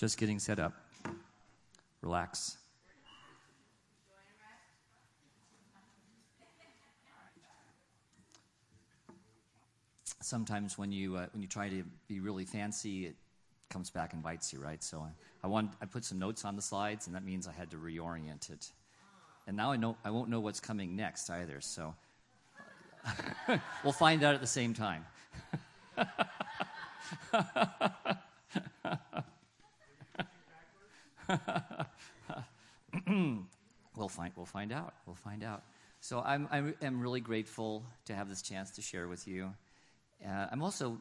Just getting set up. Relax. Sometimes when you uh, when you try to be really fancy, it comes back and bites you, right? So I, I want I put some notes on the slides, and that means I had to reorient it. And now I know I won't know what's coming next either. So we'll find out at the same time. we'll find we'll find out. We'll find out. So I'm I'm, I'm really grateful to have this chance to share with you. Uh, I'm also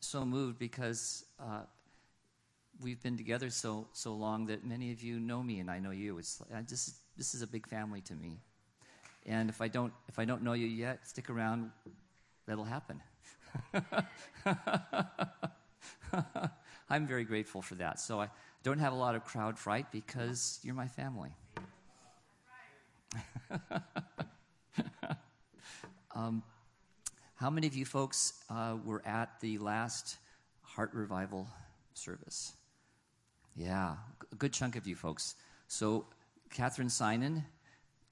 so moved because uh, we've been together so so long that many of you know me and I know you. It's I just this is a big family to me. And if I don't if I don't know you yet, stick around. That'll happen. I'm very grateful for that. So I don't have a lot of crowd fright because you're my family. um, how many of you folks uh, were at the last Heart Revival service? Yeah, a good chunk of you folks. So, Catherine Sinan,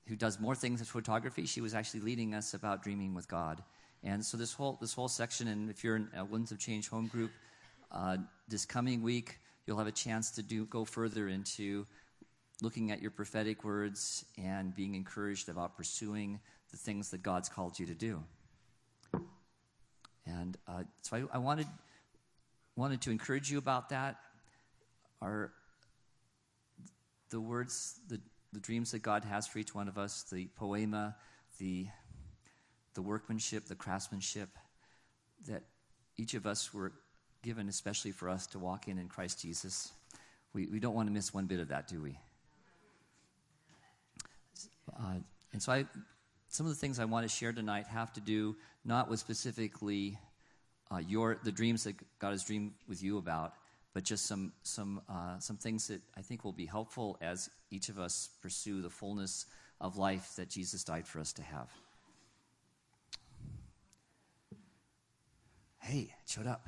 who does more things than photography, she was actually leading us about dreaming with God. And so, this whole, this whole section, and if you're in a Winds of Change home group, uh, this coming week, you'll have a chance to do, go further into looking at your prophetic words and being encouraged about pursuing the things that God's called you to do. And uh, so I, I, wanted, wanted to encourage you about that. Our, the words, the, the dreams that God has for each one of us, the poema, the, the workmanship, the craftsmanship that each of us were given, especially for us to walk in in Christ Jesus. We, we don't want to miss one bit of that, do we? Uh, and so I, some of the things I want to share tonight have to do not with specifically uh, your the dreams that God has dreamed with you about, but just some some uh, some things that I think will be helpful as each of us pursue the fullness of life that Jesus died for us to have. Hey, it showed up.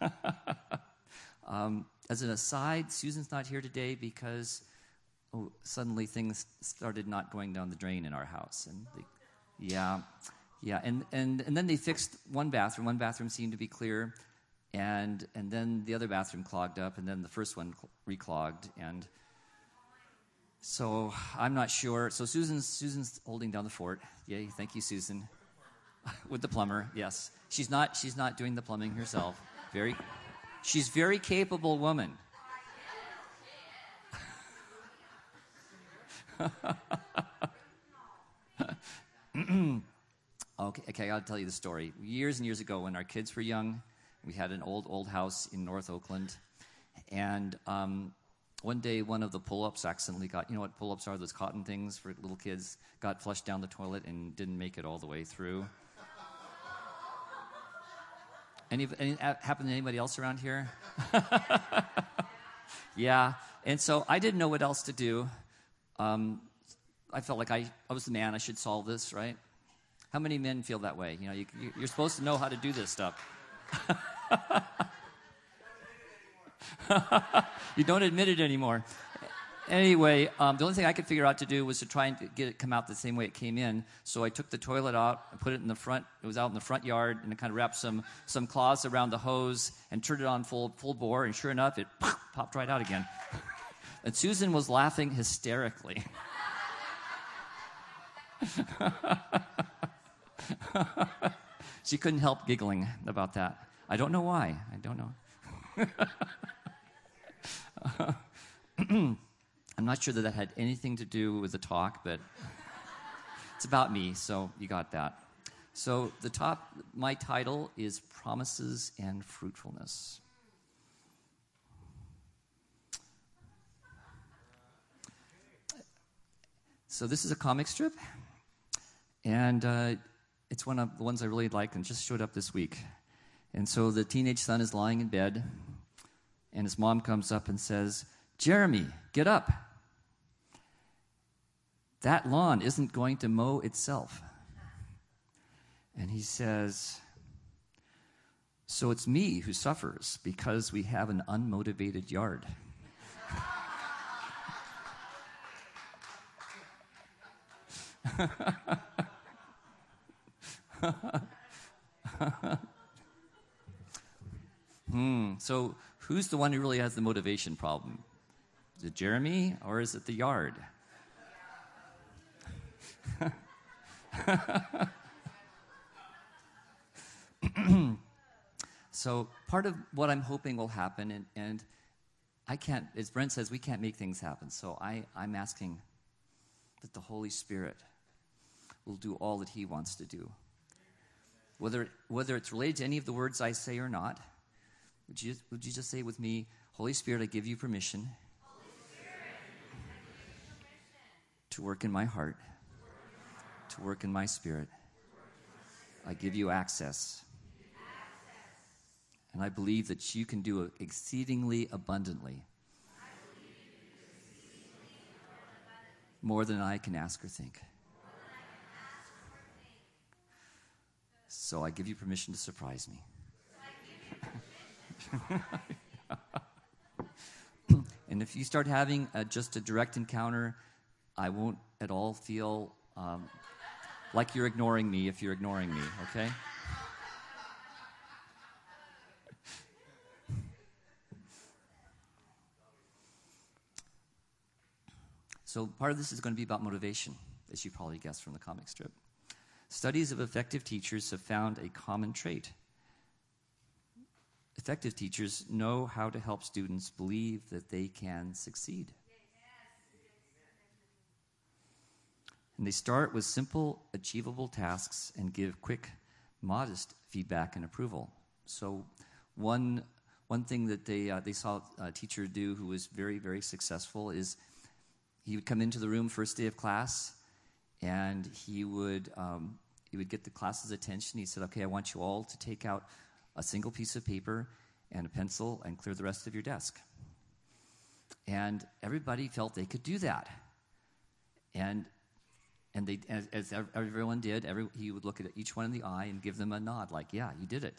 um, as an aside, Susan's not here today because oh, suddenly things started not going down the drain in our house, and they, yeah, yeah, and, and and then they fixed one bathroom. One bathroom seemed to be clear, and and then the other bathroom clogged up, and then the first one reclogged, and so I'm not sure. So Susan's Susan's holding down the fort. Yay! Thank you, Susan. With the plumber, yes. She's not she's not doing the plumbing herself. Very, she's very capable woman. okay, okay, I'll tell you the story. Years and years ago, when our kids were young, we had an old, old house in North Oakland. And um, one day, one of the pull ups accidentally got, you know what pull ups are? Those cotton things for little kids, got flushed down the toilet and didn't make it all the way through. Any, any happened to anybody else around here? yeah. And so I didn't know what else to do. Um, I felt like I, I was the man. I should solve this, right? How many men feel that way? You know, you, you're supposed to know how to do this stuff. you don't admit it anymore. Anyway, um, the only thing I could figure out to do was to try and get it come out the same way it came in. So I took the toilet out, I put it in the front. It was out in the front yard, and I kind of wrapped some some cloths around the hose and turned it on full full bore. And sure enough, it popped right out again. and Susan was laughing hysterically. she couldn't help giggling about that. I don't know why. I don't know. I'm not sure that that had anything to do with the talk, but it's about me, so you got that. So the top, my title is Promises and Fruitfulness. So this is a comic strip, and uh, it's one of the ones I really like and just showed up this week. And so the teenage son is lying in bed, and his mom comes up and says, Jeremy, get up. That lawn isn't going to mow itself. And he says, So it's me who suffers because we have an unmotivated yard. hmm. So, who's the one who really has the motivation problem? Is it Jeremy or is it the yard? so, part of what I'm hoping will happen, and, and I can't, as Brent says, we can't make things happen. So, I, I'm asking that the Holy Spirit will do all that He wants to do. Whether, whether it's related to any of the words I say or not, would you, would you just say with me, Holy Spirit, I give you permission, to work in my heart, to work in my spirit. I give you access. And I believe that you can do exceedingly abundantly more than I can ask or think. So I give you permission to surprise me. and if you start having a, just a direct encounter, I won't at all feel um, like you're ignoring me if you're ignoring me, okay? So, part of this is going to be about motivation, as you probably guessed from the comic strip. Studies of effective teachers have found a common trait. Effective teachers know how to help students believe that they can succeed. And they start with simple, achievable tasks and give quick, modest feedback and approval. So, one, one thing that they, uh, they saw a teacher do who was very, very successful is he would come into the room first day of class and he would um, he would get the class's attention. He said, "Okay, I want you all to take out a single piece of paper and a pencil and clear the rest of your desk." And everybody felt they could do that, and and they as, as everyone did, every, he would look at each one in the eye and give them a nod, like, "Yeah, you did it."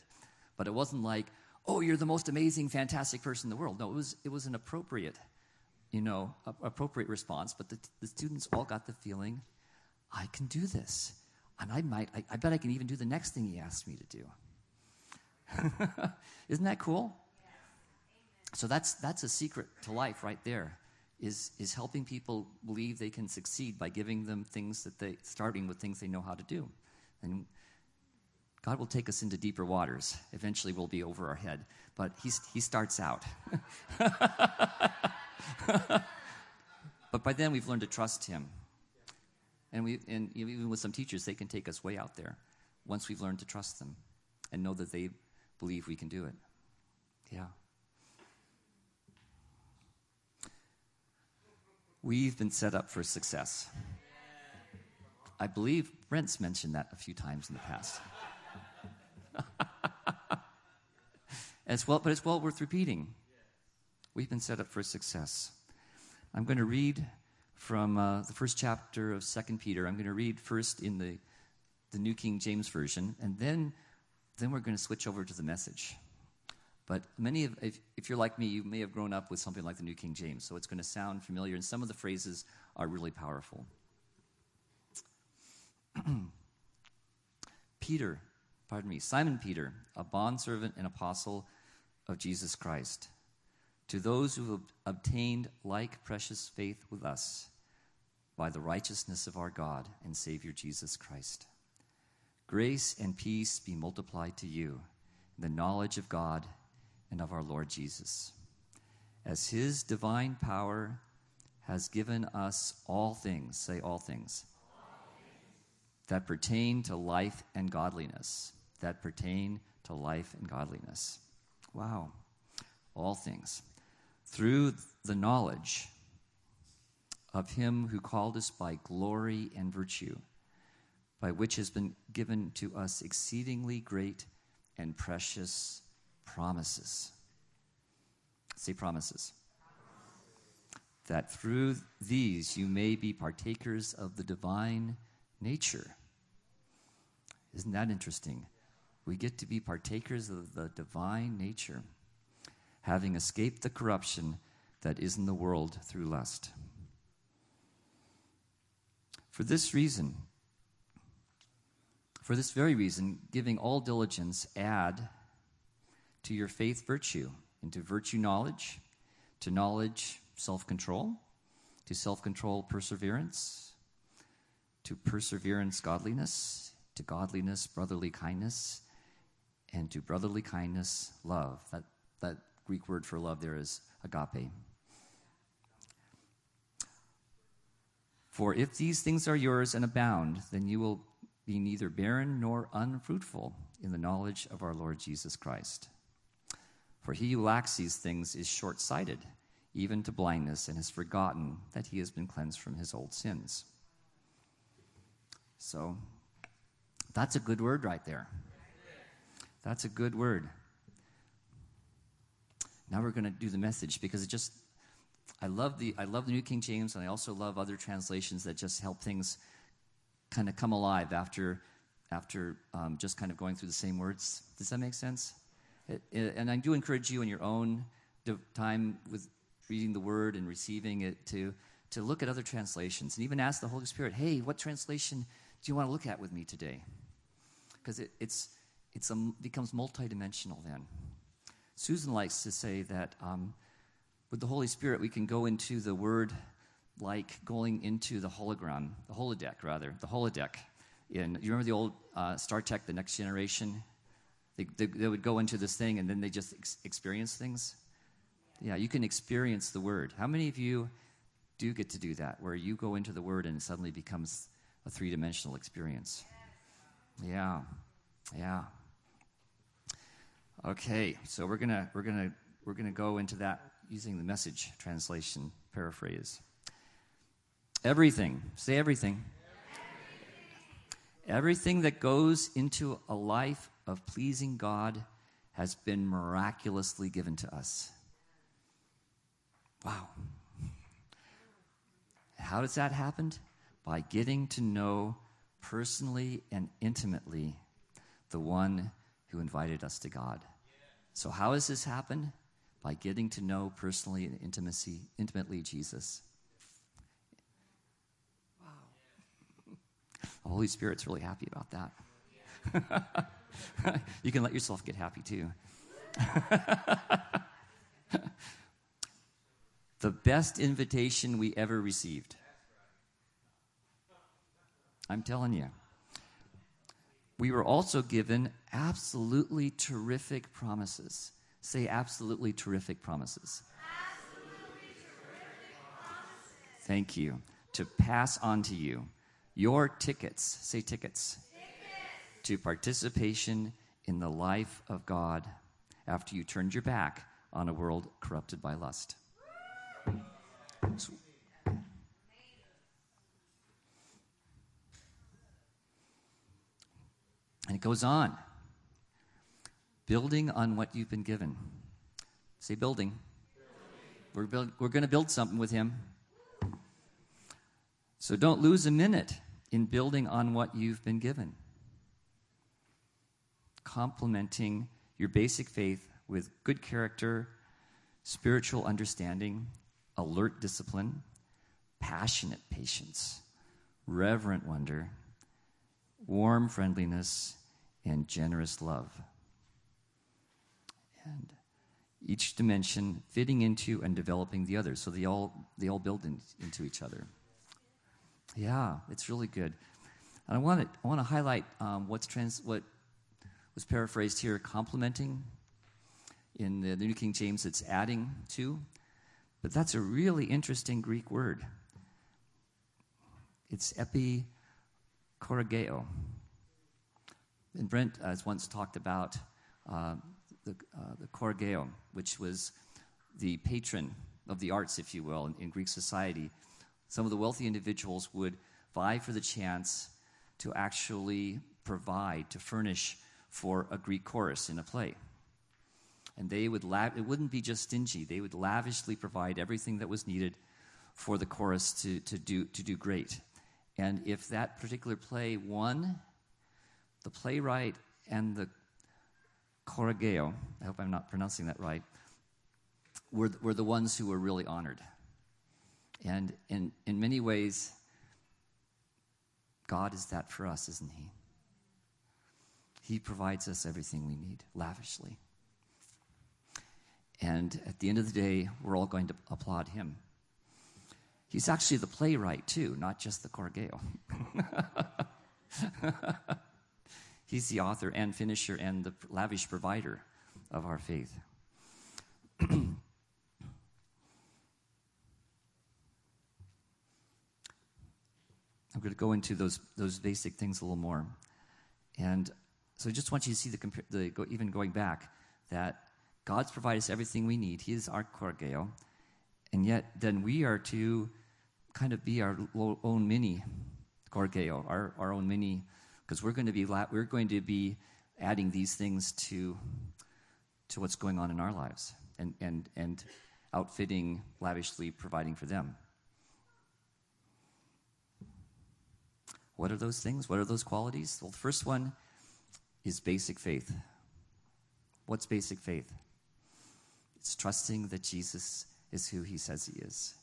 But it wasn't like, "Oh, you're the most amazing, fantastic person in the world." No, it was it was an appropriate, you know, appropriate response. But the, the students all got the feeling I can do this. And I might, I, I bet I can even do the next thing he asked me to do. Isn't that cool? So that's, that's a secret to life right there, is, is helping people believe they can succeed by giving them things that they, starting with things they know how to do. And God will take us into deeper waters. Eventually we'll be over our head, but he's, he starts out. but by then we've learned to trust him and, we, and even with some teachers, they can take us way out there once we've learned to trust them and know that they believe we can do it. Yeah. We've been set up for success. I believe Brent's mentioned that a few times in the past. as well, but it's well worth repeating. We've been set up for success. I'm going to read from uh, the first chapter of Second Peter. I'm going to read first in the, the New King James Version, and then, then we're going to switch over to the message. But many of, if, if you're like me, you may have grown up with something like the New King James, so it's going to sound familiar, and some of the phrases are really powerful. Peter, pardon me, Simon Peter, a bondservant and apostle of Jesus Christ to those who have obtained like precious faith with us by the righteousness of our God and Savior Jesus Christ. Grace and peace be multiplied to you in the knowledge of God and of our Lord Jesus. As his divine power has given us all things, say all things, all things. that pertain to life and godliness, that pertain to life and godliness. Wow, all things through the knowledge of him who called us by glory and virtue, by which has been given to us exceedingly great and precious promises. Say promises. That through these you may be partakers of the divine nature. Isn't that interesting? We get to be partakers of the divine nature, having escaped the corruption that is in the world through lust. For this reason, for this very reason, giving all diligence, add to your faith virtue, and to virtue knowledge, to knowledge self control, to self control perseverance, to perseverance godliness, to godliness brotherly kindness, and to brotherly kindness love. That, that Greek word for love there is agape. For if these things are yours and abound, then you will be neither barren nor unfruitful in the knowledge of our Lord Jesus Christ. For he who lacks these things is short sighted, even to blindness, and has forgotten that he has been cleansed from his old sins. So, that's a good word right there. That's a good word. Now we're going to do the message because it just I love the I love the New King James and I also love other translations that just help things kind of come alive after after um, just kind of going through the same words. Does that make sense? And I do encourage you in your own time with reading the Word and receiving it to to look at other translations and even ask the Holy Spirit, "Hey, what translation do you want to look at with me today?" Because it, it's it's a, becomes multidimensional then. Susan likes to say that um, with the Holy Spirit, we can go into the Word like going into the hologram, the holodeck, rather, the holodeck. In, you remember the old uh, Star Trek, The Next Generation? They, they, they, would go into this thing and then they just ex- experience things. Yeah, you can experience the Word. How many of you do get to do that, where you go into the Word and it suddenly becomes a three dimensional experience? Yeah, yeah. Okay, so we're gonna we're gonna we're gonna go into that using the message translation paraphrase. Everything, say everything. everything. Everything that goes into a life of pleasing God has been miraculously given to us. Wow. How does that happen? By getting to know personally and intimately the one who invited us to God. So, how has this happened? By getting to know personally and intimacy, intimately Jesus. Wow. The Holy Spirit's really happy about that. you can let yourself get happy too. the best invitation we ever received. I'm telling you. We were also given absolutely terrific promises. Say, absolutely terrific promises. Thank you. To pass on to you your tickets, say tickets, to participation in the life of God after you turned your back on a world corrupted by lust. So, and it goes on building on what you've been given. Say, building. building. We're, build, we're going to build something with Him. So don't lose a minute in building on what you've been given. Complementing your basic faith with good character, spiritual understanding, alert discipline, passionate patience, reverent wonder, warm friendliness, and generous love and each dimension fitting into and developing the other. So they all they all build in, into each other. Yeah, it's really good. And I want to I want to highlight um, what's trans what was paraphrased here, complementing. In the, New King James, it's adding to, but that's a really interesting Greek word. It's epikorageo. And Brent has once talked about uh, the, uh, the Korgeo, which was the patron of the arts, if you will, in, in Greek society. Some of the wealthy individuals would vie for the chance to actually provide, to furnish for a Greek chorus in a play. And they would, la- it wouldn't be just stingy, they would lavishly provide everything that was needed for the chorus to, to, do, to do great. And if that particular play won, the playwright and the Korageo, I hope I'm not pronouncing that right, were, were the ones who were really honored. And in, in many ways, God is that for us, isn't He? He provides us everything we need lavishly. And at the end of the day, we're all going to applaud Him. He's actually the playwright, too, not just the Korageo. He's the author and finisher and the lavish provider of our faith. I'm going to go into those, those basic things a little more. And so I just want you to see the, the even going back, that God's provided us everything we need. He is our Korageo. And yet, then we are to kind of be our own mini Korageo, our, our own mini because we're going to be we're going to be adding these things to to what's going on in our lives and and and outfitting lavishly providing for them what are those things what are those qualities well the first one is basic faith what's basic faith it's trusting that jesus is who he says he is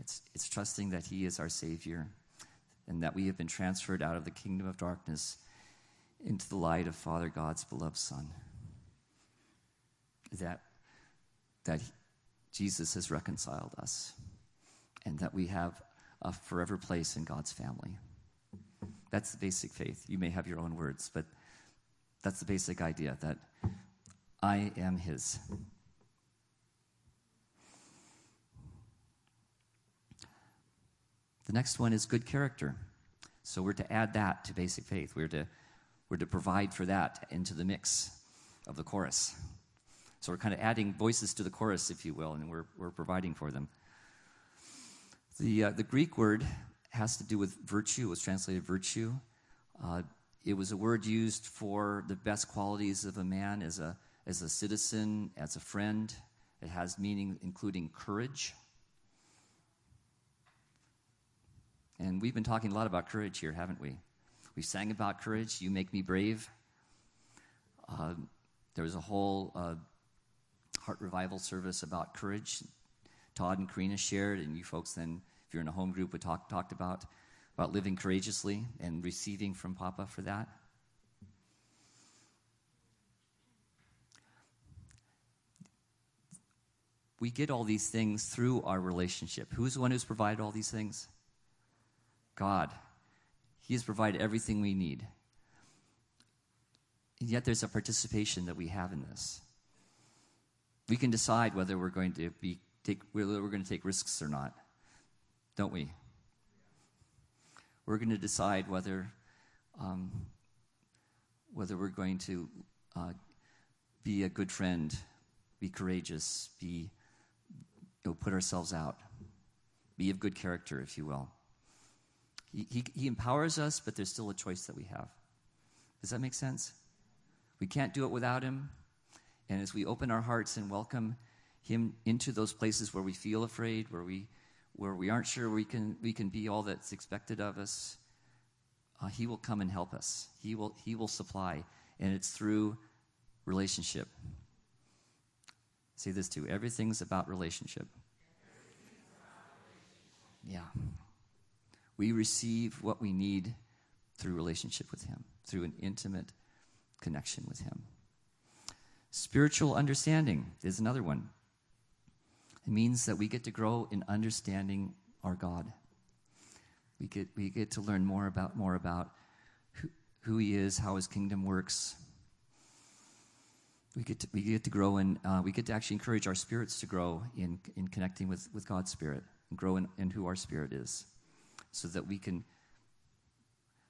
it's, it's trusting that he is our savior and that we have been transferred out of the kingdom of darkness into the light of Father God's beloved Son. That, that Jesus has reconciled us, and that we have a forever place in God's family. That's the basic faith. You may have your own words, but that's the basic idea that I am His. The next one is good character. So we're to add that to basic faith. We're to, we're to provide for that into the mix of the chorus. So we're kind of adding voices to the chorus, if you will, and we're, we're providing for them. The, uh, the Greek word has to do with virtue, it was translated virtue. Uh, it was a word used for the best qualities of a man as a, as a citizen, as a friend. It has meaning including courage, And we've been talking a lot about courage here, haven't we? We sang about courage. You make me brave. Uh, there was a whole uh, heart revival service about courage. Todd and Karina shared, and you folks then, if you're in a home group, we talk, talked about about living courageously and receiving from Papa for that. We get all these things through our relationship. Who's the one who's provided all these things? God. He has provided everything we need. And yet there's a participation that we have in this. We can decide whether we're going to be take whether we're going to take risks or not, don't we? We're going to decide whether um, whether we're going to uh, be a good friend, be courageous, be you know, put ourselves out, be of good character, if you will. He, he, he empowers us, but there's still a choice that we have. Does that make sense? We can't do it without Him. And as we open our hearts and welcome Him into those places where we feel afraid, where we, where we aren't sure we can, we can be all that's expected of us, uh, He will come and help us. He will, he will supply. And it's through relationship. Say this too everything's about relationship. Yeah we receive what we need through relationship with Him, through an intimate connection with Him. Spiritual understanding is another one. It means that we get to grow in understanding our God. We get, we get to learn more about, more about who, who He is, how His kingdom works. We get to, we get to grow in, uh, we get to actually encourage our spirits to grow in, in connecting with, with God's Spirit and grow in, in who our spirit is so that we can.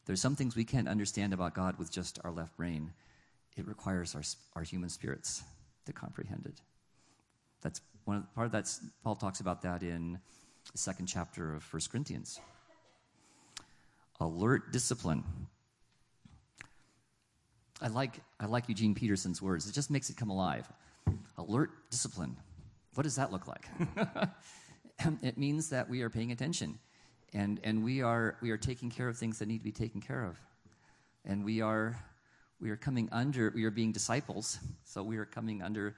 There's some things we can't understand about God with just our left brain. It requires our, our human spirits to comprehend it. That's one of, part of that. Paul talks about that in the second chapter of 1 Corinthians. Alert discipline. I like, I like Eugene Peterson's words. It just makes it come alive. Alert discipline. What does that look like? it means that we are paying attention and, and we, are, we are taking care of things that need to be taken care of. And we are, we are coming under, we are being disciples. So we are coming under,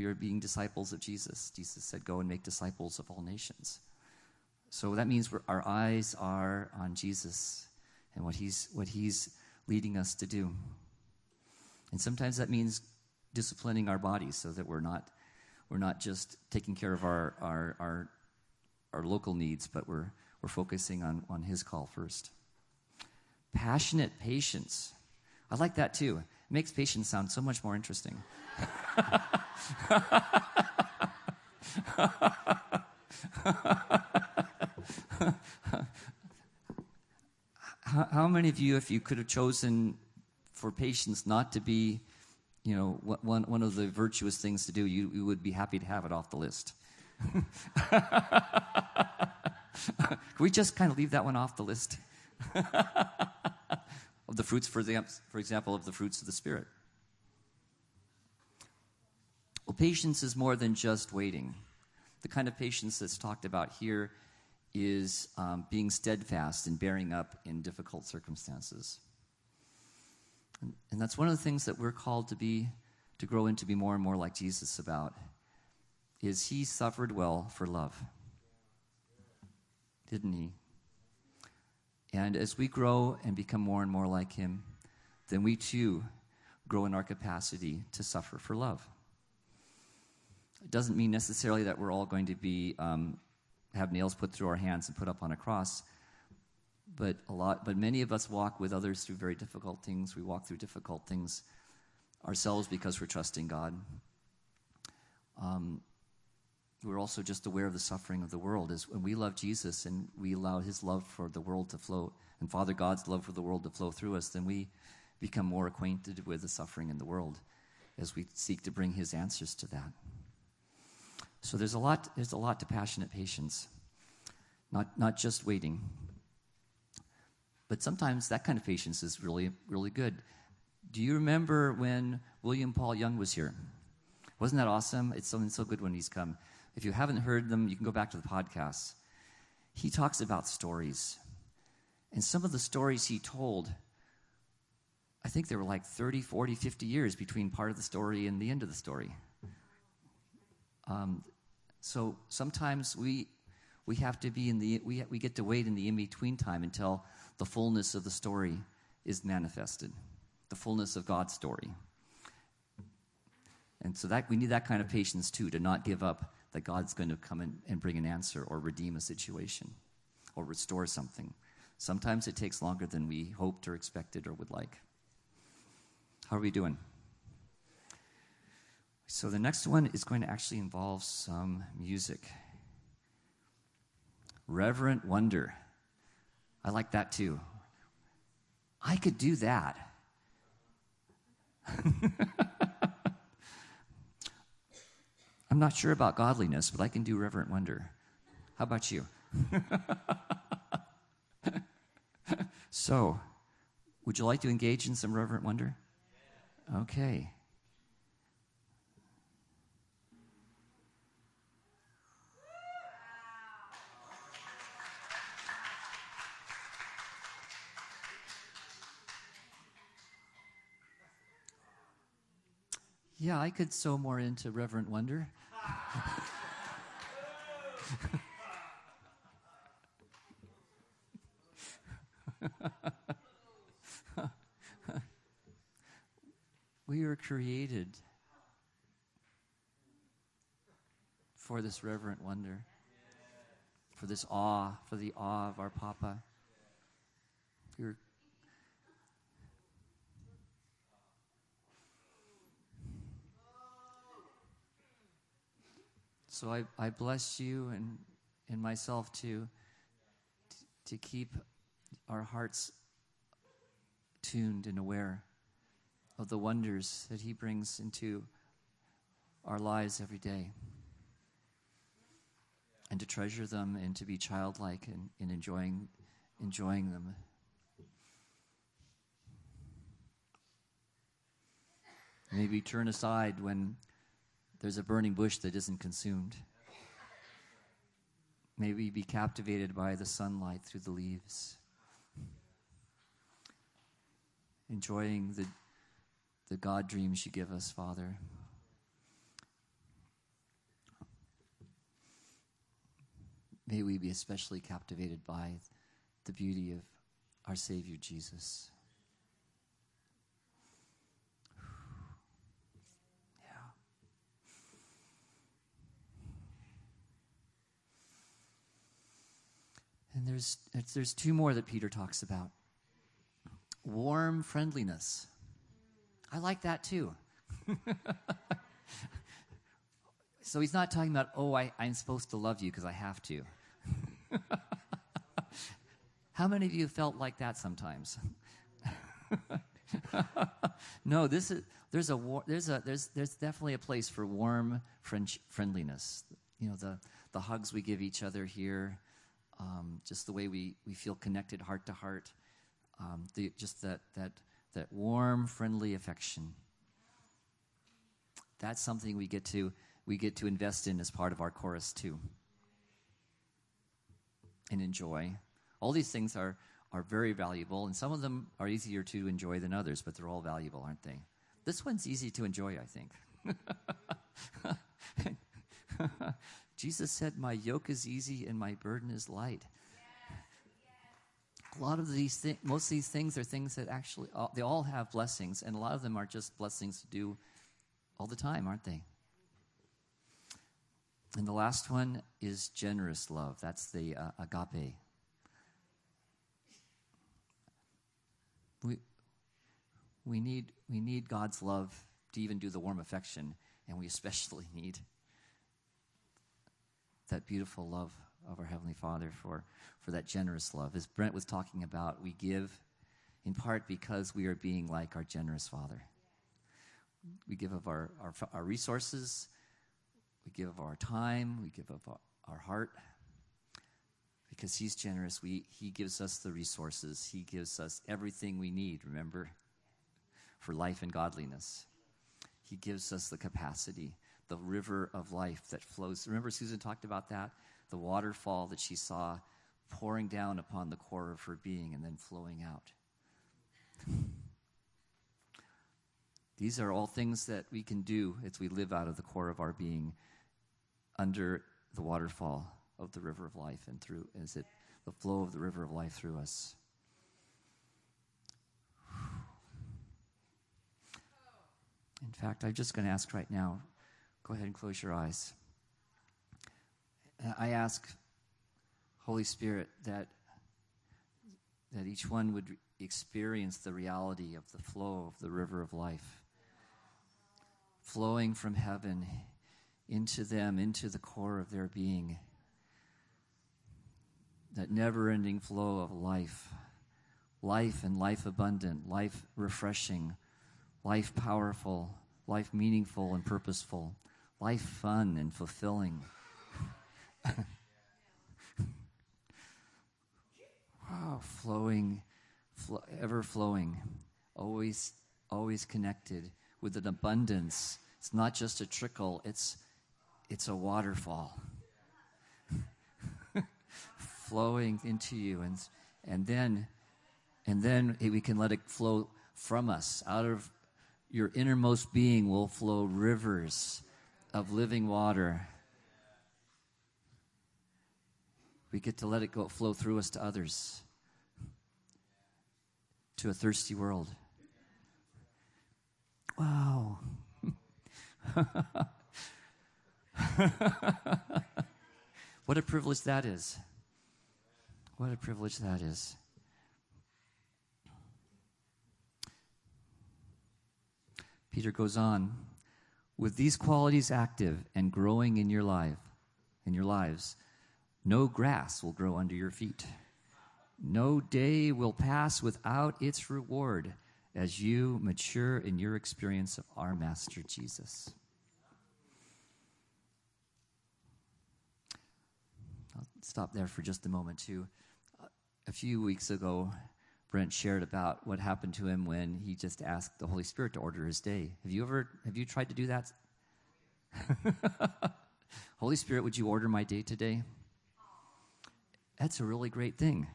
we are being disciples of Jesus. Jesus said, Go and make disciples of all nations. So that means our eyes are on Jesus and what he's, what he's leading us to do. And sometimes that means disciplining our bodies so that we're not, we're not just taking care of our, our, our, our local needs, but we're, we're focusing on, on his call first. Passionate patience. I like that too. Makes patience sound so much more interesting. how, how, many of you, if you could have chosen for patience not to be, you know, one, one of the virtuous things to do, you, you would be happy to have it off the list? Can we just kind of leave that one off the list? of the fruits, for, the, for example, of the fruits of the Spirit. Well, patience is more than just waiting. The kind of patience that's talked about here is um, being steadfast and bearing up in difficult circumstances. And, and that's one of the things that we're called to be, to grow into be more and more like Jesus about, is he suffered well for love. Didn't he? And as we grow and become more and more like him, then we too grow in our capacity to suffer for love. It doesn't mean necessarily that we're all going to be um, have nails put through our hands and put up on a cross. But a lot, but many of us walk with others through very difficult things. We walk through difficult things ourselves because we're trusting God. Um, we're also just aware of the suffering of the world. Is when we love Jesus and we allow His love for the world to flow, and Father God's love for the world to flow through us, then we become more acquainted with the suffering in the world as we seek to bring His answers to that. So there's a lot, there's a lot to passionate patience, not, not just waiting. But sometimes that kind of patience is really, really good. Do you remember when William Paul Young was here? Wasn't that awesome? It's something so good when he's come. If you haven't heard them, you can go back to the podcast. He talks about stories. And some of the stories he told, I think there were like 30, 40, 50 years between part of the story and the end of the story. Um, so sometimes we we have to be in the we we get to wait in the in between time until the fullness of the story is manifested, the fullness of God's story. And so that we need that kind of patience too, to not give up that God's going to come in and bring an answer or redeem a situation or restore something. Sometimes it takes longer than we hoped or expected or would like. How are we doing? So the next one is going to actually involve some music. Reverent Wonder. I like that too. I could do that. I'm not sure about godliness, but I can do reverent wonder. How about you? so, would you like to engage in some reverent wonder? Okay. Yeah, I could sew more into Reverent Wonder. we were created for this reverent wonder, for this awe, for the awe of our Papa. We were So I, I bless you and, and myself too to keep our hearts tuned and aware of the wonders that He brings into our lives every day. And to treasure them and to be childlike and in enjoying, enjoying them. Maybe turn aside when there's a burning bush that isn't consumed. May we be captivated by the sunlight through the leaves, enjoying the, the God dreams you give us, Father. May we be especially captivated by the beauty of our Savior Jesus. And there's, there's two more that Peter talks about warm friendliness. I like that too. so he's not talking about, oh, I, I'm supposed to love you because I have to. How many of you felt like that sometimes? no, this is there's a war, there's a there's there's definitely a place for warm French friendliness. You know the the hugs we give each other here, um, just the way we we feel connected heart to heart, um, the, just that that that warm friendly affection. That's something we get to we get to invest in as part of our chorus too, and enjoy. All these things are, are very valuable, and some of them are easier to enjoy than others, but they're all valuable, aren't they? This one's easy to enjoy, I think. Jesus said, My yoke is easy and my burden is light. A lot of these things, most of these things are things that actually, all, they all have blessings, and a lot of them are just blessings to do all the time, aren't they? And the last one is generous love. That's the uh, agape. We, we, need, we need God's love to even do the warm affection, and we especially need that beautiful love of our Heavenly Father for, for that generous love. As Brent was talking about, we give in part because we are being like our generous Father. We give of our, our, our resources, we give of our time, we give of our, our heart. Because He's generous, we, He gives us the resources, He gives us everything we need, remember, for life and godliness. He gives us the capacity, the river of life that flows. Remember, Susan talked about that? The waterfall that she saw pouring down upon the core of her being and then flowing out. These are all things that we can do as we live out of the core of our being under the waterfall of the river of life and through as it the flow of the river of life through us. In fact, I'm just going to ask right now. Go ahead and close your eyes. Uh, I ask, Holy Spirit, that that each one would experience the reality of the flow of the river of life, flowing from heaven into them, into the core of their being. That never ending flow of life, life and life abundant, life refreshing, life powerful, life meaningful and purposeful, life fun and fulfilling. wow, flowing, fl- ever flowing, always, always connected with an abundance. It's not just a trickle, it's, it's a waterfall flowing into you. And, and then, and then we can let it flow from us. Out of your innermost being will flow rivers of living water. We get to let it go flow through us to others, to a thirsty world. Wow. what a privilege that is. What a privilege that is. Peter goes on, with these qualities active and growing in your life, in your lives, no grass will grow under your feet. No day will pass without its reward as you mature in your experience of our Master Jesus. I'll stop there for just a moment, too. A few weeks ago, Brent shared about what happened to him when he just asked the Holy Spirit to order his day. Have you ever have you tried to do that? Holy Spirit, would you order my day today? That's a really great thing.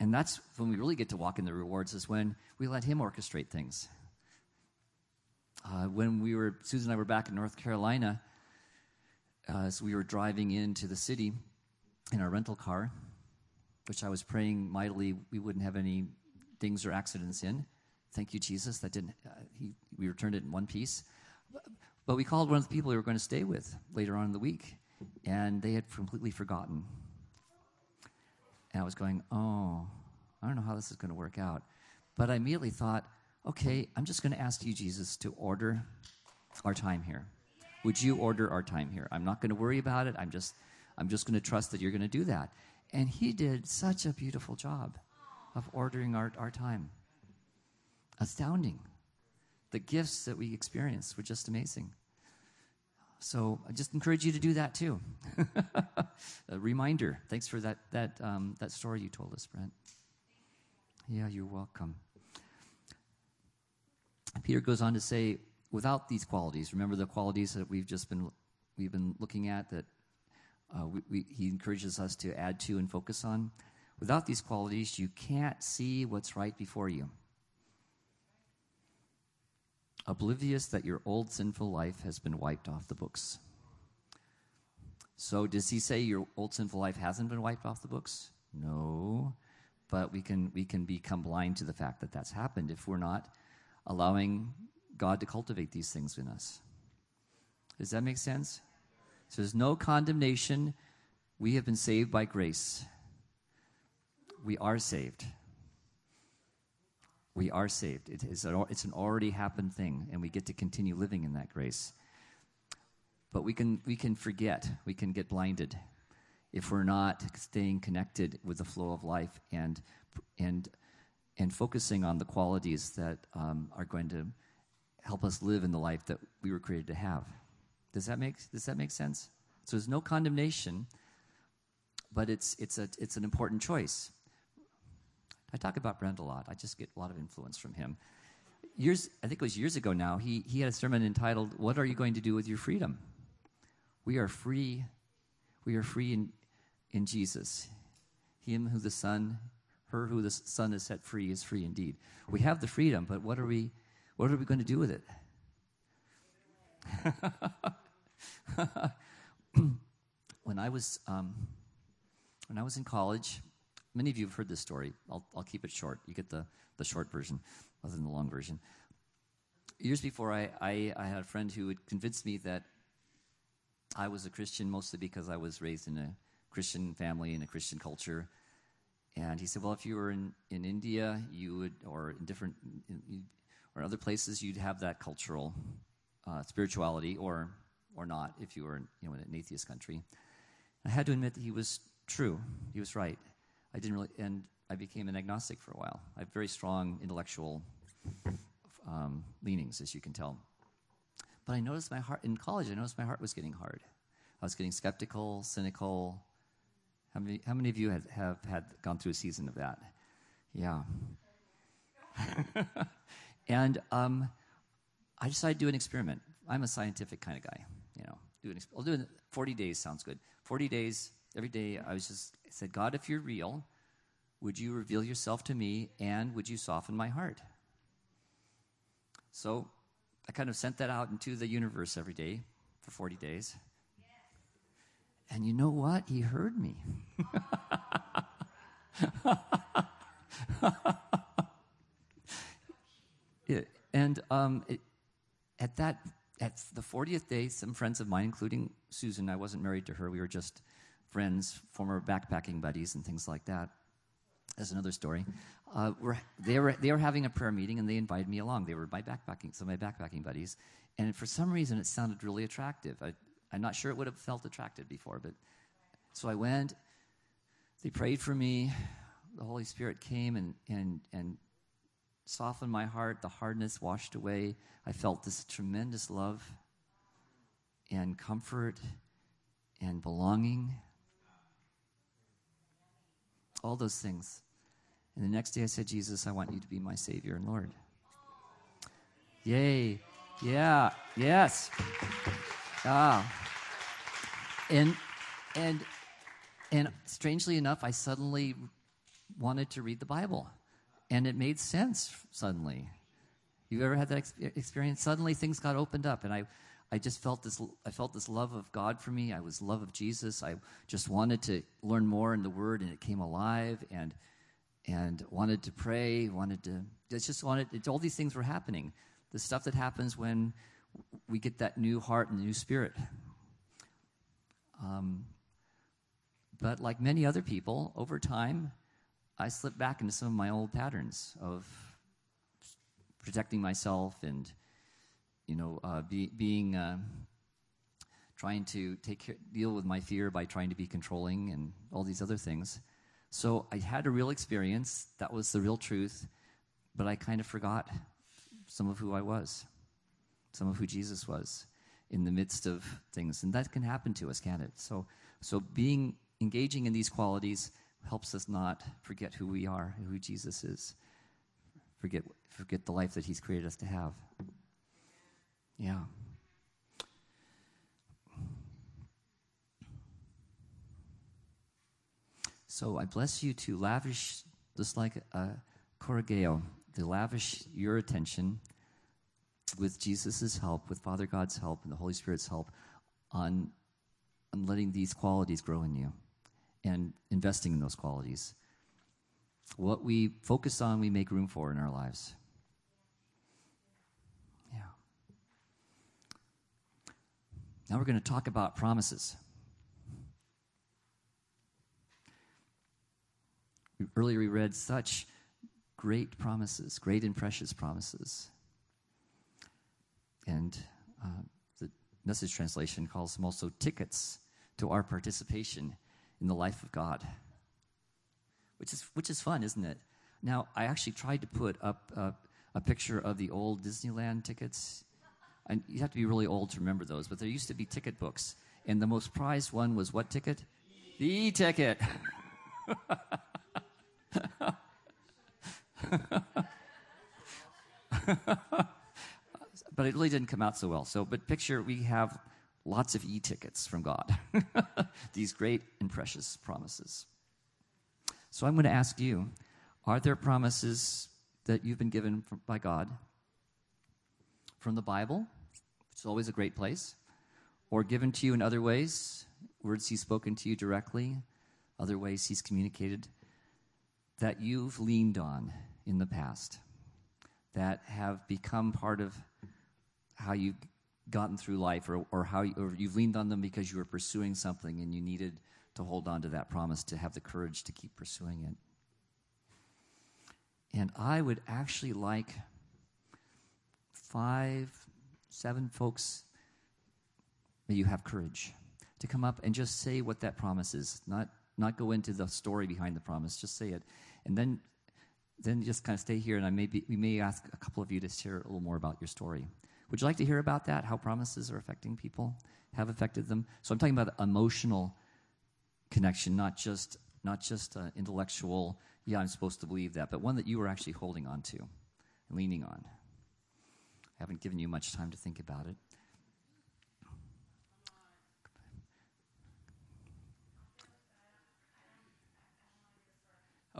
And that's when we really get to walk in the rewards is when we let him orchestrate things. uh, when we were, Susan and I were back in North Carolina, uh, as we were driving into the city in our rental car, which I was praying mightily we wouldn't have any dings or accidents in. Thank you, Jesus. That didn't. Uh, he, we returned it in one piece. But we called one of the people we were going to stay with later on in the week, and they had completely forgotten. And I was going, oh, I don't know how this is going to work out. But I immediately thought, okay, I'm just going to ask you, Jesus, to order our time here. Would you order our time here? I'm not going to worry about it. I'm just, I'm just going to trust that you're going to do that. And he did such a beautiful job of ordering our, our time. Astounding. The gifts that we experienced were just amazing. So I just encourage you to do that too. a reminder. Thanks for that that um, that story you told us, Brent. Yeah, you're welcome. Peter goes on to say, without these qualities, remember the qualities that we've just been we've been looking at that uh, we, we, he encourages us to add to and focus on. Without these qualities, you can't see what's right before you oblivious that your old sinful life has been wiped off the books. So, does he say your old sinful life hasn't been wiped off the books? No. But we can, we can become blind to the fact that that's happened if we're not allowing God to cultivate these things in us. Does that make sense? So, there's no condemnation. We have been saved by grace. We are saved we are saved. It is a, it's an already happened thing, and we get to continue living in that grace. But we can, we can forget, we can get blinded if we're not staying connected with the flow of life and, and, and focusing on the qualities that um, are going to help us live in the life that we were created to have. Does that make, does that make sense? So there's no condemnation, but it's, it's, a, it's an important choice. I talk about Brent a lot. I just get a lot of influence from him. Years, I think it was years ago now, he, he had a sermon entitled, What Are You Going to Do with Your Freedom? We are free. We are free in, in Jesus. Him who the Son, her who the Son has set free is free indeed. We have the freedom, but what are we, what are we going to do with it? when I was um, when I was in college, Many of you have heard this story. I'll, I'll keep it short. You get the, the short version rather than the long version. Years before, I, I, I had a friend who had convinced me that I was a Christian mostly because I was raised in a Christian family and a Christian culture. And he said, well, if you were in, in India, you would, or in different, in, or other places, you'd have that cultural uh, spirituality, or, or not, if you were in, you know, in an atheist country. I had to admit that he was true. He was right. I didn't really, and I became an agnostic for a while. I have very strong intellectual um, leanings, as you can tell. But I noticed my heart, in college, I noticed my heart was getting hard. I was getting skeptical, cynical. How many, how many of you have, have had gone through a season of that? Yeah. and um, I decided to do an experiment. I'm a scientific kind of guy. Do an, I'll do it. 40 days sounds good. 40 days, every day, I was just I said, God, if you're real, would you reveal yourself to me and would you soften my heart? So I kind of sent that out into the universe every day for 40 days. And you know what? He heard me. yeah, and um, it, at that, at the 40th day, some friends of mine, including Susan, I wasn't married to her, we were just friends, former backpacking buddies, and things like that. That's another story. Uh, were, they, were, they were having a prayer meeting and they invited me along. They were my backpacking, some of my backpacking buddies. And for some reason, it sounded really attractive. I, I'm not sure it would have felt attractive before, but so I went. They prayed for me. The Holy Spirit came and, and, and softened my heart. The hardness washed away. I felt this tremendous love and comfort and belonging all those things. And the next day I said, Jesus, I want you to be my Savior and Lord. Yay. Yeah. Yes. Ah. And and and strangely enough, I suddenly wanted to read the Bible. And it made sense suddenly. You've ever had that ex- experience? Suddenly things got opened up, and I, I just felt this. I felt this love of God for me. I was love of Jesus. I just wanted to learn more in the Word, and it came alive. And and wanted to pray. Wanted to. It's just wanted. It, all these things were happening. The stuff that happens when we get that new heart and new spirit. Um, but like many other people, over time, I slipped back into some of my old patterns of protecting myself and, you know, uh, be, being, uh, trying to take care, deal with my fear by trying to be controlling and all these other things. So I had a real experience. That was the real truth. But I kind of forgot some of who I was, some of who Jesus was in the midst of things. And that can happen to us, can't it? So, so being engaging in these qualities helps us not forget who we are, who Jesus is. Forget, forget the life that He's created us to have. Yeah. So I bless you to lavish, just like uh, a chorigeo, to lavish your attention with Jesus' help, with Father God's help, and the Holy Spirit's help on, on letting these qualities grow in you and investing in those qualities. What we focus on, we make room for in our lives. Yeah. Now we're going to talk about promises. Earlier, we read such great promises, great and precious promises. And uh, the message translation calls them also tickets to our participation in the life of God, which is, which is fun, isn't it? Now, I actually tried to put up uh, a picture of the old Disneyland tickets. And you have to be really old to remember those, but there used to be ticket books. And the most prized one was what ticket? The ticket. but it really didn't come out so well. So, but picture we have lots of e tickets from God, these great and precious promises. So, I'm going to ask you are there promises that you've been given from, by God from the Bible, is always a great place, or given to you in other ways, words He's spoken to you directly, other ways He's communicated that you've leaned on in the past that have become part of how you've gotten through life or, or how you, or you've leaned on them because you were pursuing something and you needed to hold on to that promise to have the courage to keep pursuing it. And I would actually like five, seven folks that you have courage to come up and just say what that promise is, not not go into the story behind the promise, just say it. And then then just kind of stay here, and I may be, we may ask a couple of you to share a little more about your story. Would you like to hear about that? How promises are affecting people, have affected them? So I'm talking about emotional connection, not just not just uh, intellectual. Yeah, I'm supposed to believe that, but one that you were actually holding on to, and leaning on. I haven't given you much time to think about it.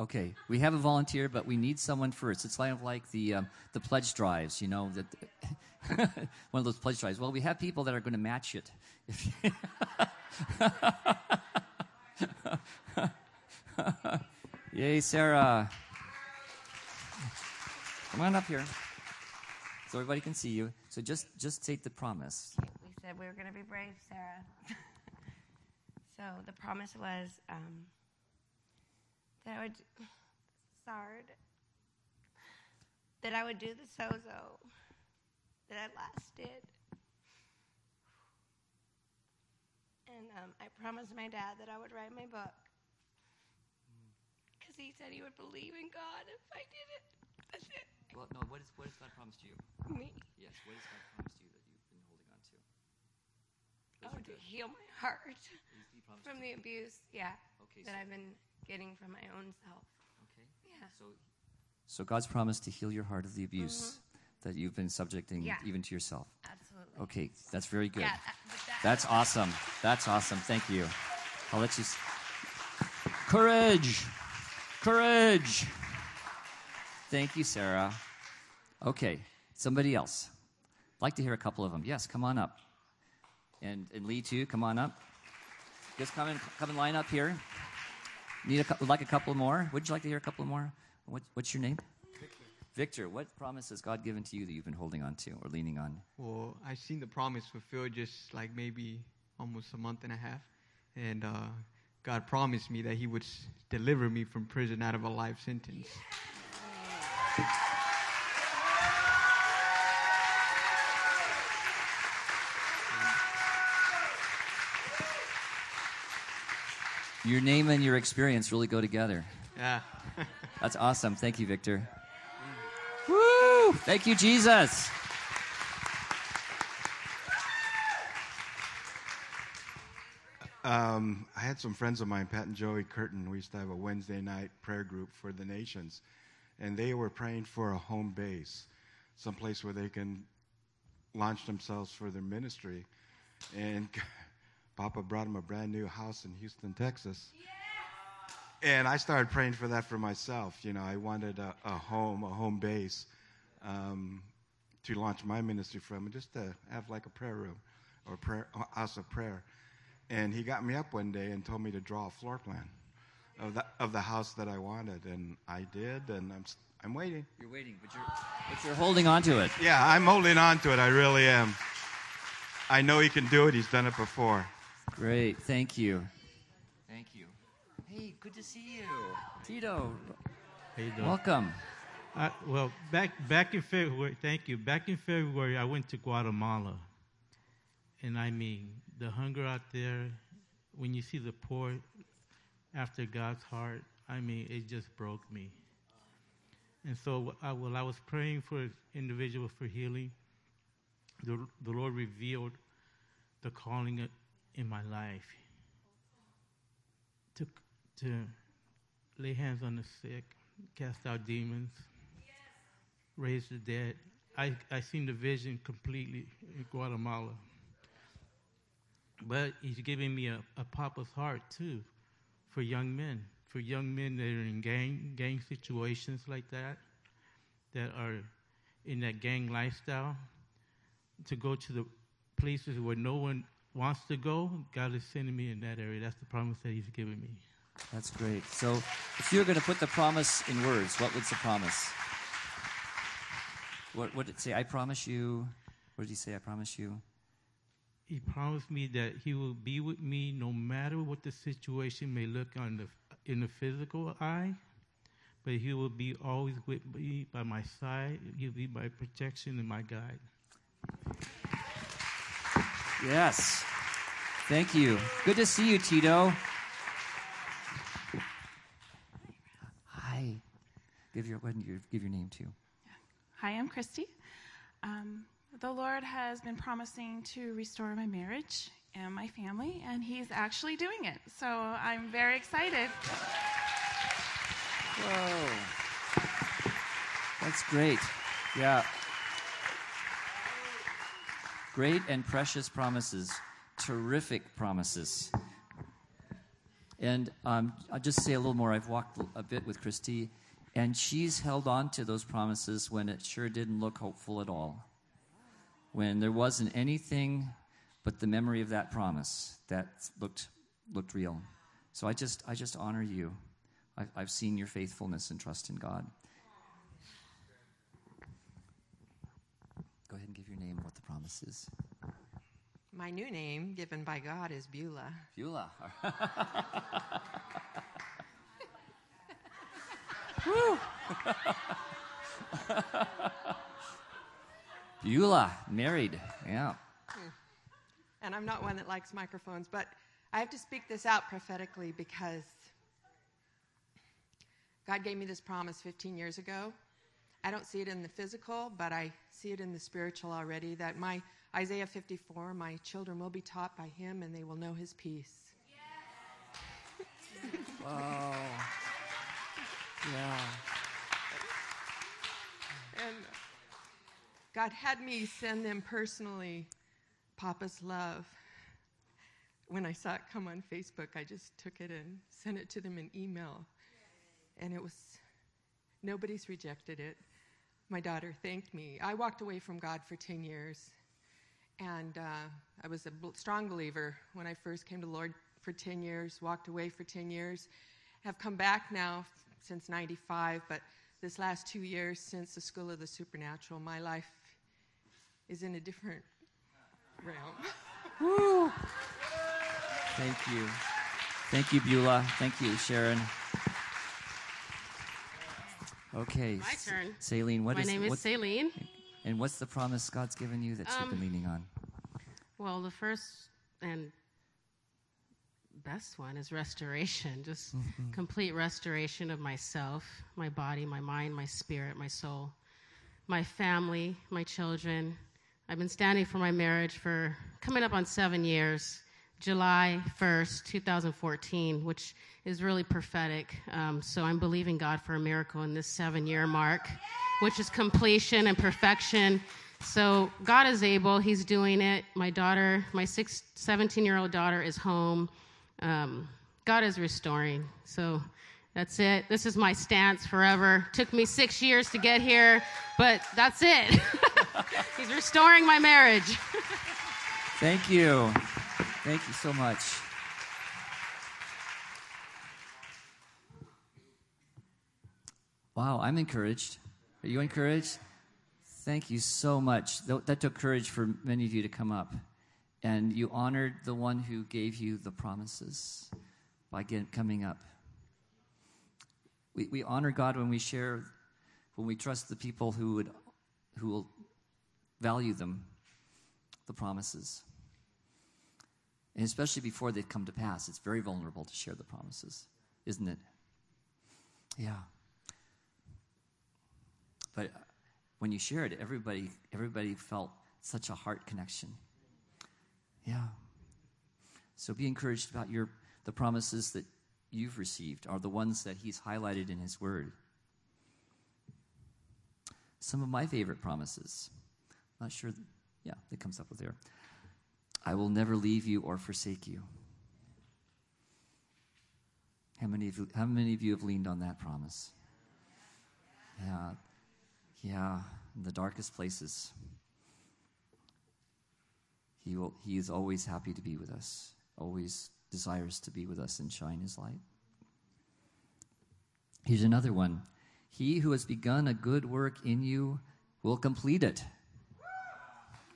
Okay, we have a volunteer, but we need someone first. It's kind of like the um, the pledge drives, you know, that one of those pledge drives. Well, we have people that are going to match it. Yay, Sarah! Come on up here, so everybody can see you. So just just take the promise. We said we were going to be brave, Sarah. so the promise was. Um, that I would Sard that I would do the sozo that I last did. And um, I promised my dad that I would write my book because he said he would believe in God if I did it. That's it. Well, no. What, is, what has God promised you? Me. Yes. What has God promised you that you've been holding on to? Oh, to heal my heart He, he from the abuse, yeah, Okay. that so- I've been getting from my own self. Okay. Yeah. So, so God's promised to heal your heart of the abuse mm-hmm. that you've been subjecting Yeah. even to yourself. Absolutely. Okay, that's very good. Yeah, that, that, That's awesome. That's awesome. Thank you. I'll let you. S- Courage. Courage. Thank you, Sarah. Okay, Somebody else. I'd like to hear a couple of them. Yes, come on up. And, and Lee, too, come on up. Just come and, come and line up here. Need a, like a couple more? Would you like to hear a couple more? What, what's your name? Victor. Victor, what promise has God given to you that you've been holding on to or leaning on? Well, I've seen the promise fulfilled just like maybe almost a month and a half, and uh, God promised me that He would s- deliver me from prison out of a life sentence. Your name and your experience really go together. Yeah. That's awesome. Thank you, Victor. Woo! Thank you, Jesus. Um, I had some friends of mine, Pat and Joey Curtin. We used to have a Wednesday night prayer group for the nations, and they were praying for a home base, someplace where they can launch themselves for their ministry. And Papa brought him a brand new house in Houston, Texas. And I started praying for that for myself. You know, I wanted a, a home, a home base um, to launch my ministry from, and just to have like a prayer room or prayer a house of prayer. And he got me up one day and told me to draw a floor plan of the of the house that I wanted, and I did, and I'm I'm waiting. You're waiting, but you're, but you're holding on to it. Yeah, I'm holding on to it. I really am. I know he can do it. He's done it before. Great. Thank you. Thank you. Hey, good to see you. Tito, How you doing? welcome. I, well, back back in February, thank you. Back in February, I went to Guatemala, and I mean the hunger out there. When you see the poor after God's heart, I mean it just broke me. And so, I, while I was praying for individuals for healing, the, the Lord revealed the calling in my life to to lay hands on the sick, cast out demons, raise the dead. I, I seen the vision completely in Guatemala. But he's giving me a, a papa's heart too for young men, for young men that are in gang gang situations like that, that are in that gang lifestyle, to go to the places where no one wants to go. God is sending me in that area. That's the promise that he's given me. That's great. So, if you were going to put the promise in words, what was the promise? What, what did it say? I promise you. What did he say? I promise you. He promised me that he will be with me no matter what the situation may look on the in the physical eye, but he will be always with me by my side. He'll be my protection and my guide. Yes. Thank you. Good to see you, Tito. Hi. Give your, go ahead and give- give your name too. Hi, I'm Christy. Um, the Lord has been promising to restore my marriage and my family, and He's actually doing it. So I'm very excited. Whoa. That's great. Yeah. Great and precious promises. Terrific promises. And um, I'll just say a little more. I've walked a bit with Christy, and she's held on to those promises when it sure didn't look hopeful at all. When there wasn't anything but the memory of that promise that looked looked real. So I just I just honor you. I've, I've seen your faithfulness and trust in God. Go ahead and give your name and what the promise is. My new name, given by God, is Beulah. Beulah. Beulah, married. Yeah. Hmm. And I'm not one that likes microphones, but I have to speak this out prophetically because God gave me this promise 15 years ago. I don't see it in the physical, but I see it in the spiritual already that my Isaiah 54, my children will be taught by him and they will know his peace. Oh. Yeah. And God had me send them personally Papa's love. When I saw it come on Facebook, I just took it and sent it to them in email. And it was, nobody's rejected it. My daughter thanked me. I walked away from God for 10 years. And uh, I was a strong believer when I first came to Lord for 10 years, walked away for 10 years. Have come back now since 95, but this last two years since the School of the Supernatural, my life is in a different realm. Woo! Thank you. Thank you, Beulah. Thank you, Sharon. Okay. My turn. Saline, what My is- name is Saline. And what's the promise God's given you that you've been Um, leaning on? Well, the first and best one is restoration, just Mhm. complete restoration of myself, my body, my mind, my spirit, my soul, my family, my children. I've been standing for my marriage for coming up on seven years, July 1st, 2014, which is really prophetic. Um, so I'm believing God for a miracle in this seven year mark, which is completion and perfection. So God is able, He's doing it. My daughter, my 17 year old daughter, is home. Um, God is restoring. So that's it. This is my stance forever. Took me six years to get here, but that's it. He's restoring my marriage. Thank you. Thank you so much. Wow, I'm encouraged. Are you encouraged? Thank you so much. That took courage for many of you to come up. And you honored the one who gave you the promises by coming up. We, we honor God when we share, when we trust the people who, would, who will value them, the promises. And especially before they come to pass, it's very vulnerable to share the promises, isn't it? Yeah. But uh, when you share it, everybody, everybody felt such a heart connection. Yeah. So be encouraged about your the promises that you've received are the ones that he's highlighted in his word. Some of my favorite promises. I'm Not sure. yeah, it comes up with there. I will never leave you or forsake you. How many of you, how many of you have leaned on that promise? Yeah. Yeah, in the darkest places. He, will, he is always happy to be with us, always desires to be with us and shine his light. Here's another one He who has begun a good work in you will complete it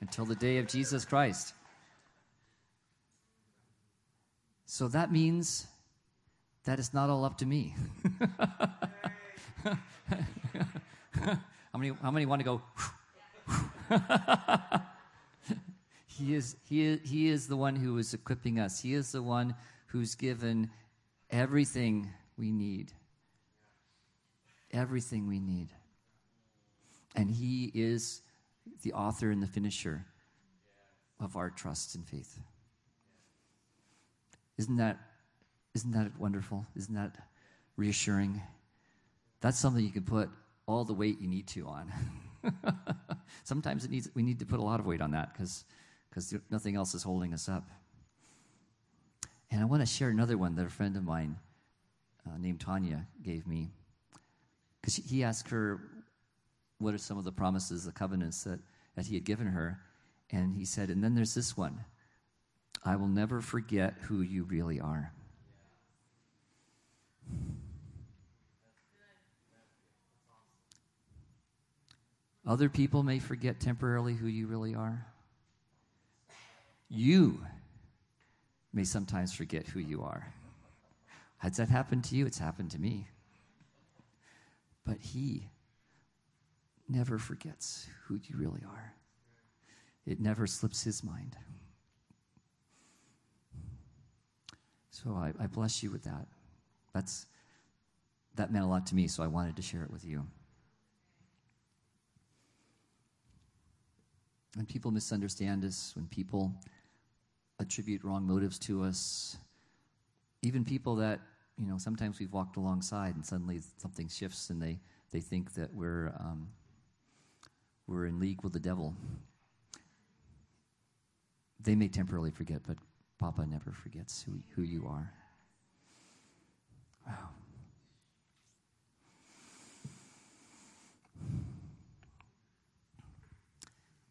until the day of Jesus Christ. So that means that it's not all up to me. how many, how many want to go? he, is, he, is, he is the one who is equipping us, He is the one who's given everything we need. Everything we need. And He is the author and the finisher of our trust and faith. Isn't that, isn't that wonderful? Isn't that reassuring? That's something you can put all the weight you need to on. Sometimes it needs, we need to put a lot of weight on that because nothing else is holding us up. And I want to share another one that a friend of mine uh, named Tanya gave me. Because he asked her, what are some of the promises, the covenants that, that he had given her? And he said, and then there's this one I will never forget who you really are. Other people may forget temporarily who you really are. You may sometimes forget who you are. Has that happened to you? It's happened to me. But He never forgets who you really are, it never slips His mind. So I, I bless you with that. That's, that meant a lot to me, so I wanted to share it with you. When people misunderstand us, when people attribute wrong motives to us, even people that, you know, sometimes we've walked alongside and suddenly something shifts and they, they think that we're, um, we're in league with the devil. They may temporarily forget, but Papa never forgets who, who you are. Wow.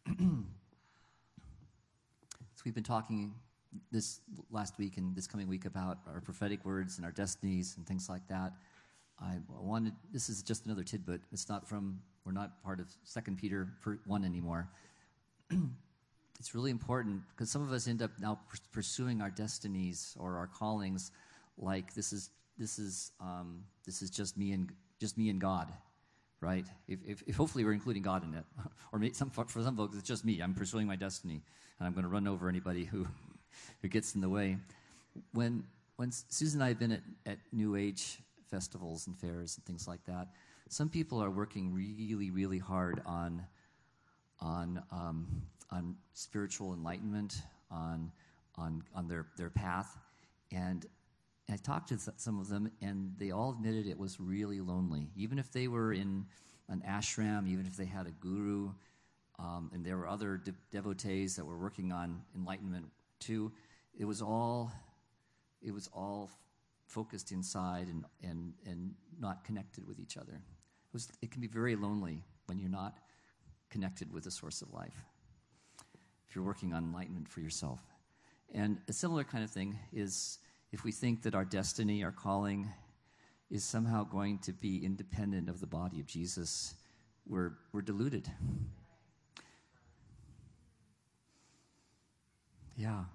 so we've been talking this last week and this coming week about our prophetic words and our destinies and things like that. I wanted this is just another tidbit. It's not from we're not part of Second Peter one anymore, it's really important because some of us end up now pursuing our destinies or our callings like this is, this is, um, this is just me and, just me and God right? If, if, if, hopefully we're including God in it, or some, for some folks it's just me. I'm pursuing my destiny, and I'm going to run over anybody who who gets in the way. When when Susan and I have been at, at New Age festivals and fairs and things like that, some people are working really really hard on on um, on spiritual enlightenment, on on on their their path, and I talked to some of them, and they all admitted it was really lonely. Even if they were in an ashram, even if they had a guru, um, and there were other de- devotees that were working on enlightenment too, it was all it was all focused inside and, and, and not connected with each other. It, was, it can be very lonely when you're not connected with the source of life, if you're working on enlightenment for yourself. And a similar kind of thing is if we think that our destiny, our calling, is somehow going to be independent of the body of Jesus, we're, we're deluded. Yeah.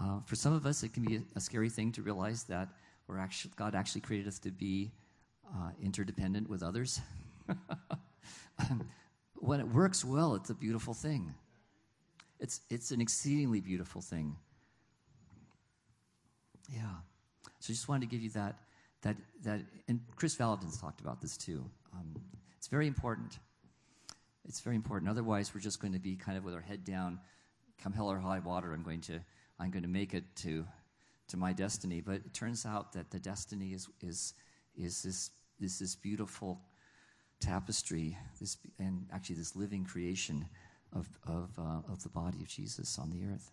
Uh, for some of us, it can be a, scary thing to realize that we're actually, God actually created us to be uh, interdependent with others. when it works well, it's a beautiful thing. It's, it's an exceedingly beautiful thing. Yeah. So I just wanted to give you that, that, that, and Kris Vallotton's talked about this too. Um, it's very important. It's very important. Otherwise, we're just going to be kind of with our head down, come hell or high water. I'm going to, I'm going to make it to, to my destiny. But it turns out that the destiny is, is, is this, is this beautiful tapestry, this, and actually this living creation of, of, uh, of the body of Jesus on the earth.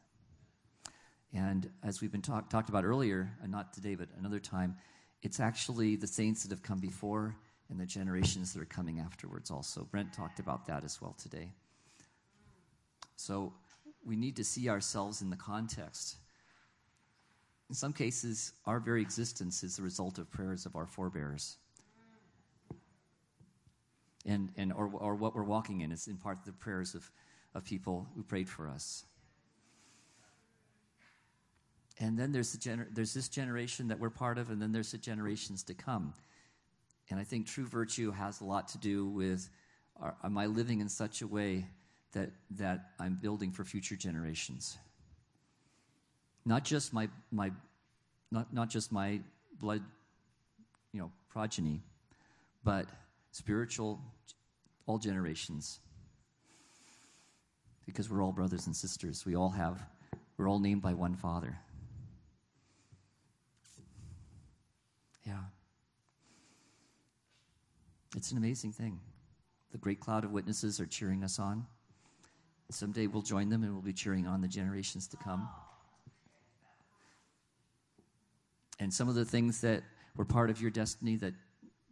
And as we've been talk, talked about earlier, and not today, but another time, it's actually the saints that have come before and the generations that are coming afterwards also. Brent talked about that as well today. So we need to see ourselves in the context. In some cases, our very existence is the result of prayers of our forebears. And, and or, or what we're walking in is in part the prayers of, of people who prayed for us. And then there's, the gener- there's this generation that we're part of, and then there's the generations to come. And I think true virtue has a lot to do with are, am I living in such a way that, that I'm building for future generations? Not just my, my, not, not just my blood, you know, progeny, but spiritual, all generations. Because we're all brothers and sisters. We all have, we're all named by one Father. Yeah. It's an amazing thing. The great cloud of witnesses are cheering us on. Someday we'll join them and we'll be cheering on the generations to come. And some of the things that were part of your destiny that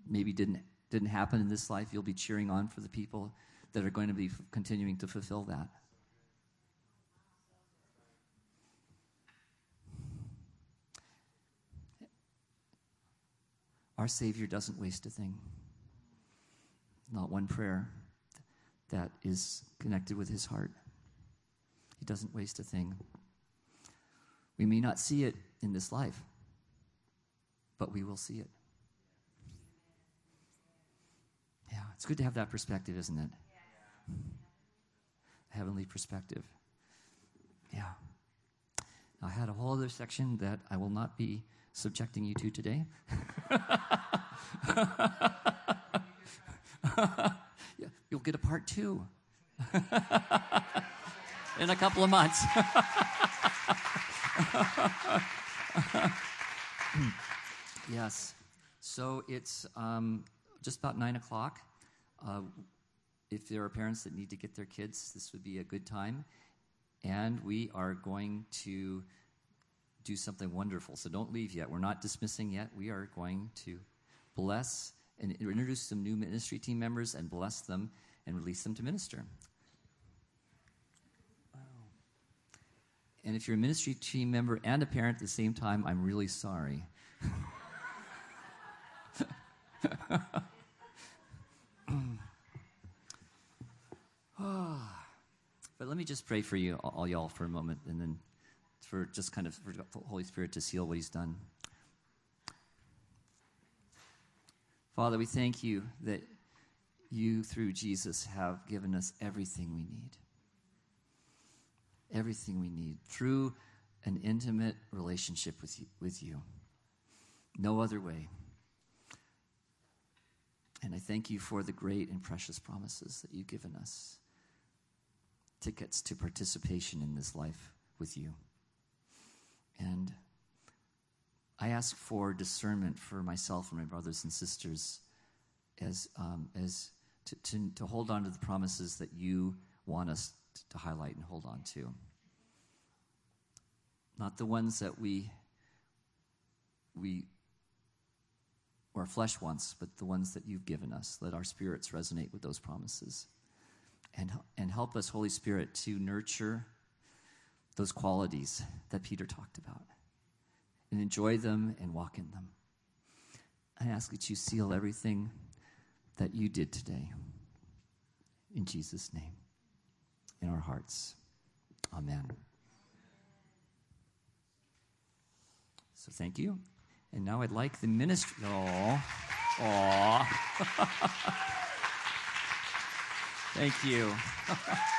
maybe didn't didn't happen in this life, you'll be cheering on for the people that are going to be continuing to fulfill that. Our Savior doesn't waste a thing. Not one prayer that is connected with his heart. He doesn't waste a thing. We may not see it in this life, but we will see it. Yeah, it's good to have that perspective, isn't it? Heavenly perspective. Yeah. I had a whole other section that I will not be subjecting you to today. you'll get a part two in a couple of months. yes. So it's um, just about nine o'clock. Uh, if there are parents that need to get their kids, this would be a good time. And we are going to do something wonderful. So don't leave yet. We're not dismissing yet. We are going to bless and introduce some new ministry team members and bless them and release them to minister. Wow. And if you're a ministry team member and a parent at the same time, I'm really sorry. Ah. but let me just pray for you, all y'all, for a moment, and then for just kind of for the Holy Spirit to seal what He's done. Father, we thank you that you, through Jesus, have given us everything we need. Everything we need through an intimate relationship with you. With you. No other way. And I thank you for the great and precious promises that you've given us tickets to participation in this life with you. And I ask for discernment for myself and my brothers and sisters as, um, as to, to, to hold on to the promises that you want us to highlight and hold on to. Not the ones that we, we or flesh wants, but the ones that you've given us. Let our spirits resonate with those promises. And, and help us, Holy Spirit, to nurture those qualities that Peter talked about and enjoy them and walk in them. I ask that you seal everything that you did today. In Jesus' name, in our hearts. Amen. So thank you. And now I'd like the ministry. Oh, aw. thank you.